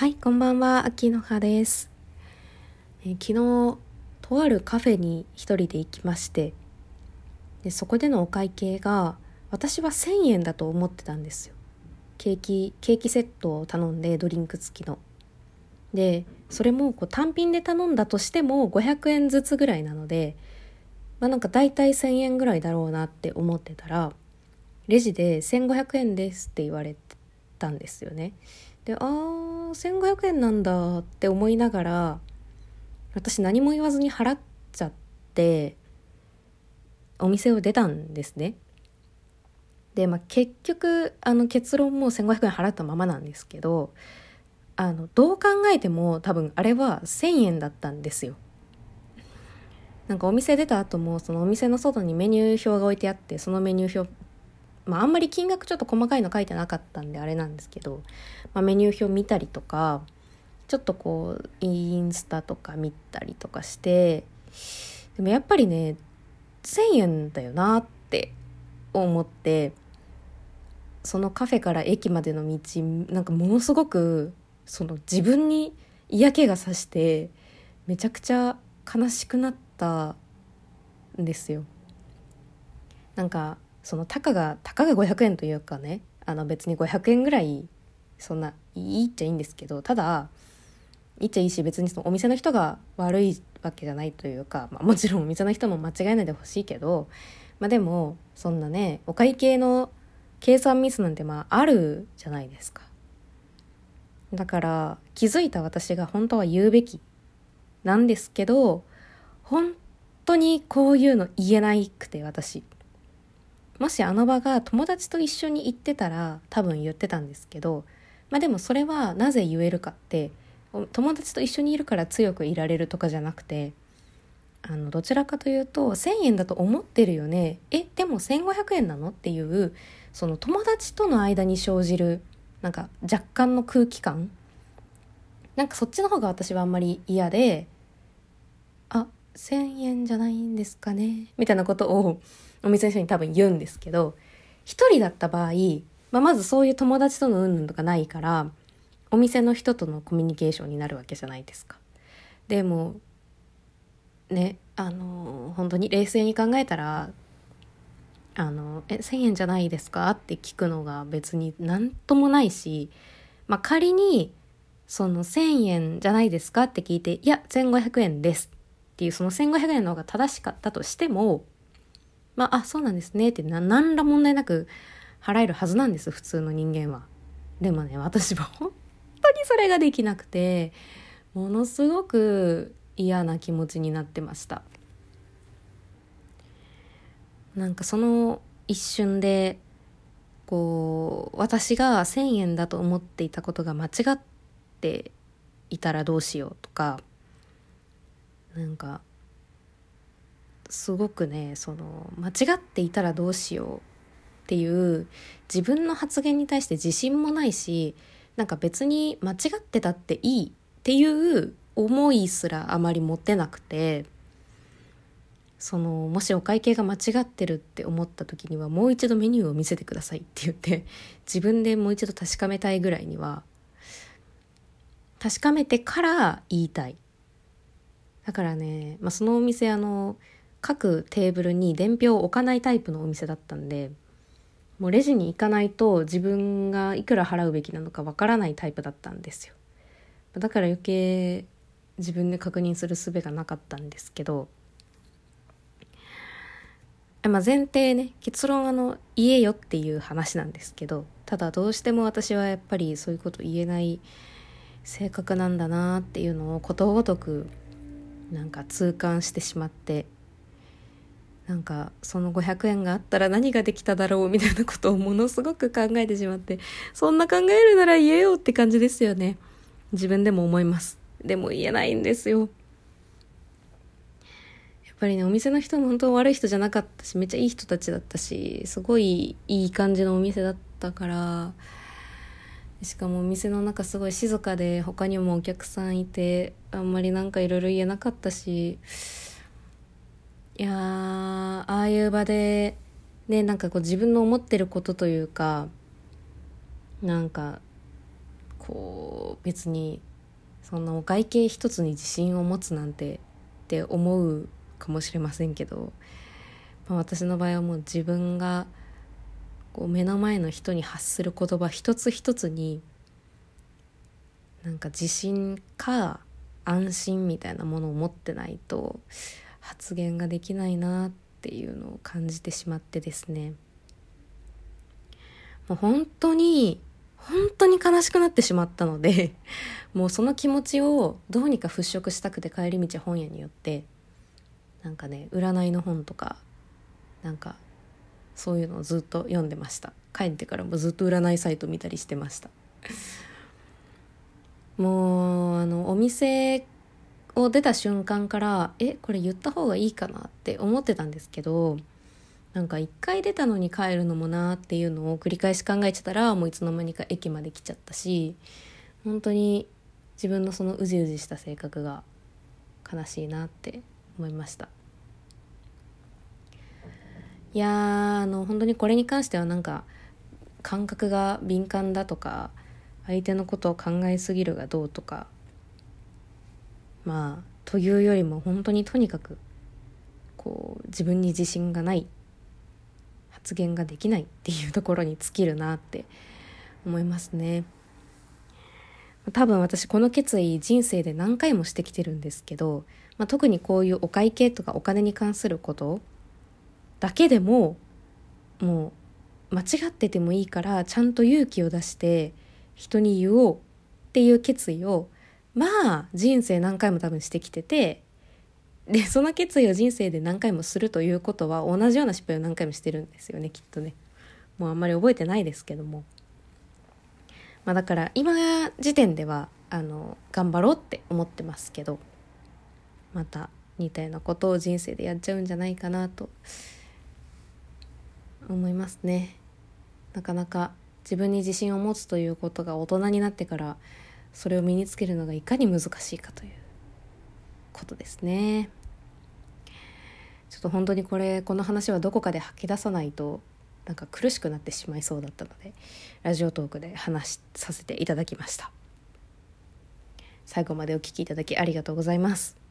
はい、こんばんは、秋の葉です。え昨日、とあるカフェに一人で行きまして、でそこでのお会計が、私は1000円だと思ってたんですよ。ケーキ、ケーキセットを頼んで、ドリンク付きの。で、それもこう単品で頼んだとしても500円ずつぐらいなので、まあなんか大体1000円ぐらいだろうなって思ってたら、レジで1500円ですって言われてたんですよね。で、あー、1500円なんだって思いながら、私何も言わずに払っちゃって、お店を出たんですね。で、まあ、結局、あの結論も1500円払ったままなんですけど、あの、どう考えても多分あれは1000円だったんですよ。なんかお店出た後も、そのお店の外にメニュー表が置いてあって、そのメニュー表、まああんまり金額ちょっと細かいの書いてなかったんであれなんですけど、まあ、メニュー表見たりとかちょっとこうインスタとか見たりとかしてでもやっぱりね1,000円だよなって思ってそのカフェから駅までの道なんかものすごくその自分に嫌気がさしてめちゃくちゃ悲しくなったんですよ。なんかそのたかがたかが500円というかねあの別に500円ぐらいそんないいっちゃいいんですけどただいっちゃいいし別にそのお店の人が悪いわけじゃないというか、まあ、もちろんお店の人も間違えないでほしいけど、まあ、でもそんなねお会計の計算ミスなんてまああるじゃないですか。だから気づいた私が本当は言うべきなんですけど本当にこういうの言えないくて私。もしあの場が友達と一緒に行ってたら多分言ってたんですけどまあでもそれはなぜ言えるかって友達と一緒にいるから強くいられるとかじゃなくてあのどちらかというと1,000円だと思ってるよね。えでも1,500円なの？っていうその友達との間に生じるなんか若干の空気感。なんかそっちの方が私はあんまり嫌で1,000円じゃないんですかねみたいなことをお店の人に多分言うんですけど一人だった場合、まあ、まずそういう友達とのうんぬんとかないからお店の人とのコミュニケーションになるわけじゃないですか。でもねあの本当に冷静に考えたら「あのえ1,000円じゃないですか?」って聞くのが別に何ともないし、まあ、仮にその1,000円じゃないですかって聞いて「いや1,500円です」っていうその1,500円の方が正しかったとしてもまあ、あ、そうなんですねってな、何ら問題なく払えるはずなんです、普通の人間は。でもね、私は本当にそれができなくて、ものすごく嫌な気持ちになってました。なんかその一瞬で、こう、私が1000円だと思っていたことが間違っていたらどうしようとか、なんか、すごくねその間違っていたらどうしようっていう自分の発言に対して自信もないしなんか別に間違ってたっていいっていう思いすらあまり持てなくてそのもしお会計が間違ってるって思った時にはもう一度メニューを見せてくださいって言って自分でもう一度確かめたいぐらいには確かめてから言いたい。だからね、まあ、そのお店あの各テーブルに伝票を置かないタイプのお店だったんでもうレジに行かないと自分がいくら払うべきなのかわからないタイプだったんですよ。だから余計自分で確認する術がなかったんですけどまあ前提ね結論あの言えよっていう話なんですけどただどうしても私はやっぱりそういうこと言えない性格なんだなっていうのをことごとくなんか痛感してしまってなんかその500円があったら何ができただろうみたいなことをものすごく考えてしまってそんな考えるなら言えよって感じですよね。自分でも思います。でも言えないんですよ。やっぱりねお店の人も本当悪い人じゃなかったしめっちゃいい人たちだったしすごいいい感じのお店だったからしかもお店の中すごい静かで他にもお客さんいてあんまりなんかいろいろ言えなかったしいやああいう場でねなんかこう自分の思ってることというかなんかこう別にそんなお会計一つに自信を持つなんてって思うかもしれませんけど、まあ、私の場合はもう自分がこう目の前の人に発する言葉一つ一つになんか自信か安心みたいなものを持ってないと発言ができないなっていうのを感じてしまってですね。もう本当に本当に悲しくなってしまったので もうその気持ちをどうにか払拭したくて帰り道本屋によってなんかね占いの本とかなんかそういうのをずっと読んでました。帰ってからもずっと占いサイト見たりしてました。もうあのお店を出た瞬間からえこれ言った方がいいかなって思ってたんですけどなんか一回出たのに帰るのもなっていうのを繰り返し考えてたらもういつの間にか駅まで来ちゃったし本当に自分のそのうじうじした性格が悲しいなって思いました。いやあの本当にこれに関してはなんか感覚が敏感だとか相手のことを考えすぎるがどうとかまあというよりも本当にとにかくこう自分に自信がない発言ができない っていうところに尽きるなって思いますね。多分私この決意人生で何回もしてきてるんですけど、まあ、特にこういうお会計とかお金に関することだけでももう間違っててもいいからちゃんと勇気を出して人に言おうっていう決意をまあ人生何回も多分してきててでその決意を人生で何回もするということは同じような失敗を何回もしてるんですよねきっとね。もうあんまり覚えてないですけども。まあだから今時点ではあの頑張ろうって思ってますけどまた似たようなことを人生でやっちゃうんじゃないかなと思いますね。なかなか自分に自信を持つということが大人になってからそれを身につけるのがいかに難しいかということですね。ちょっと本当にこれこの話はどこかで吐き出さないとなんか苦しくなってしまいそうだったのでラジオトークで話させていただきました。最後までお聴きいただきありがとうございます。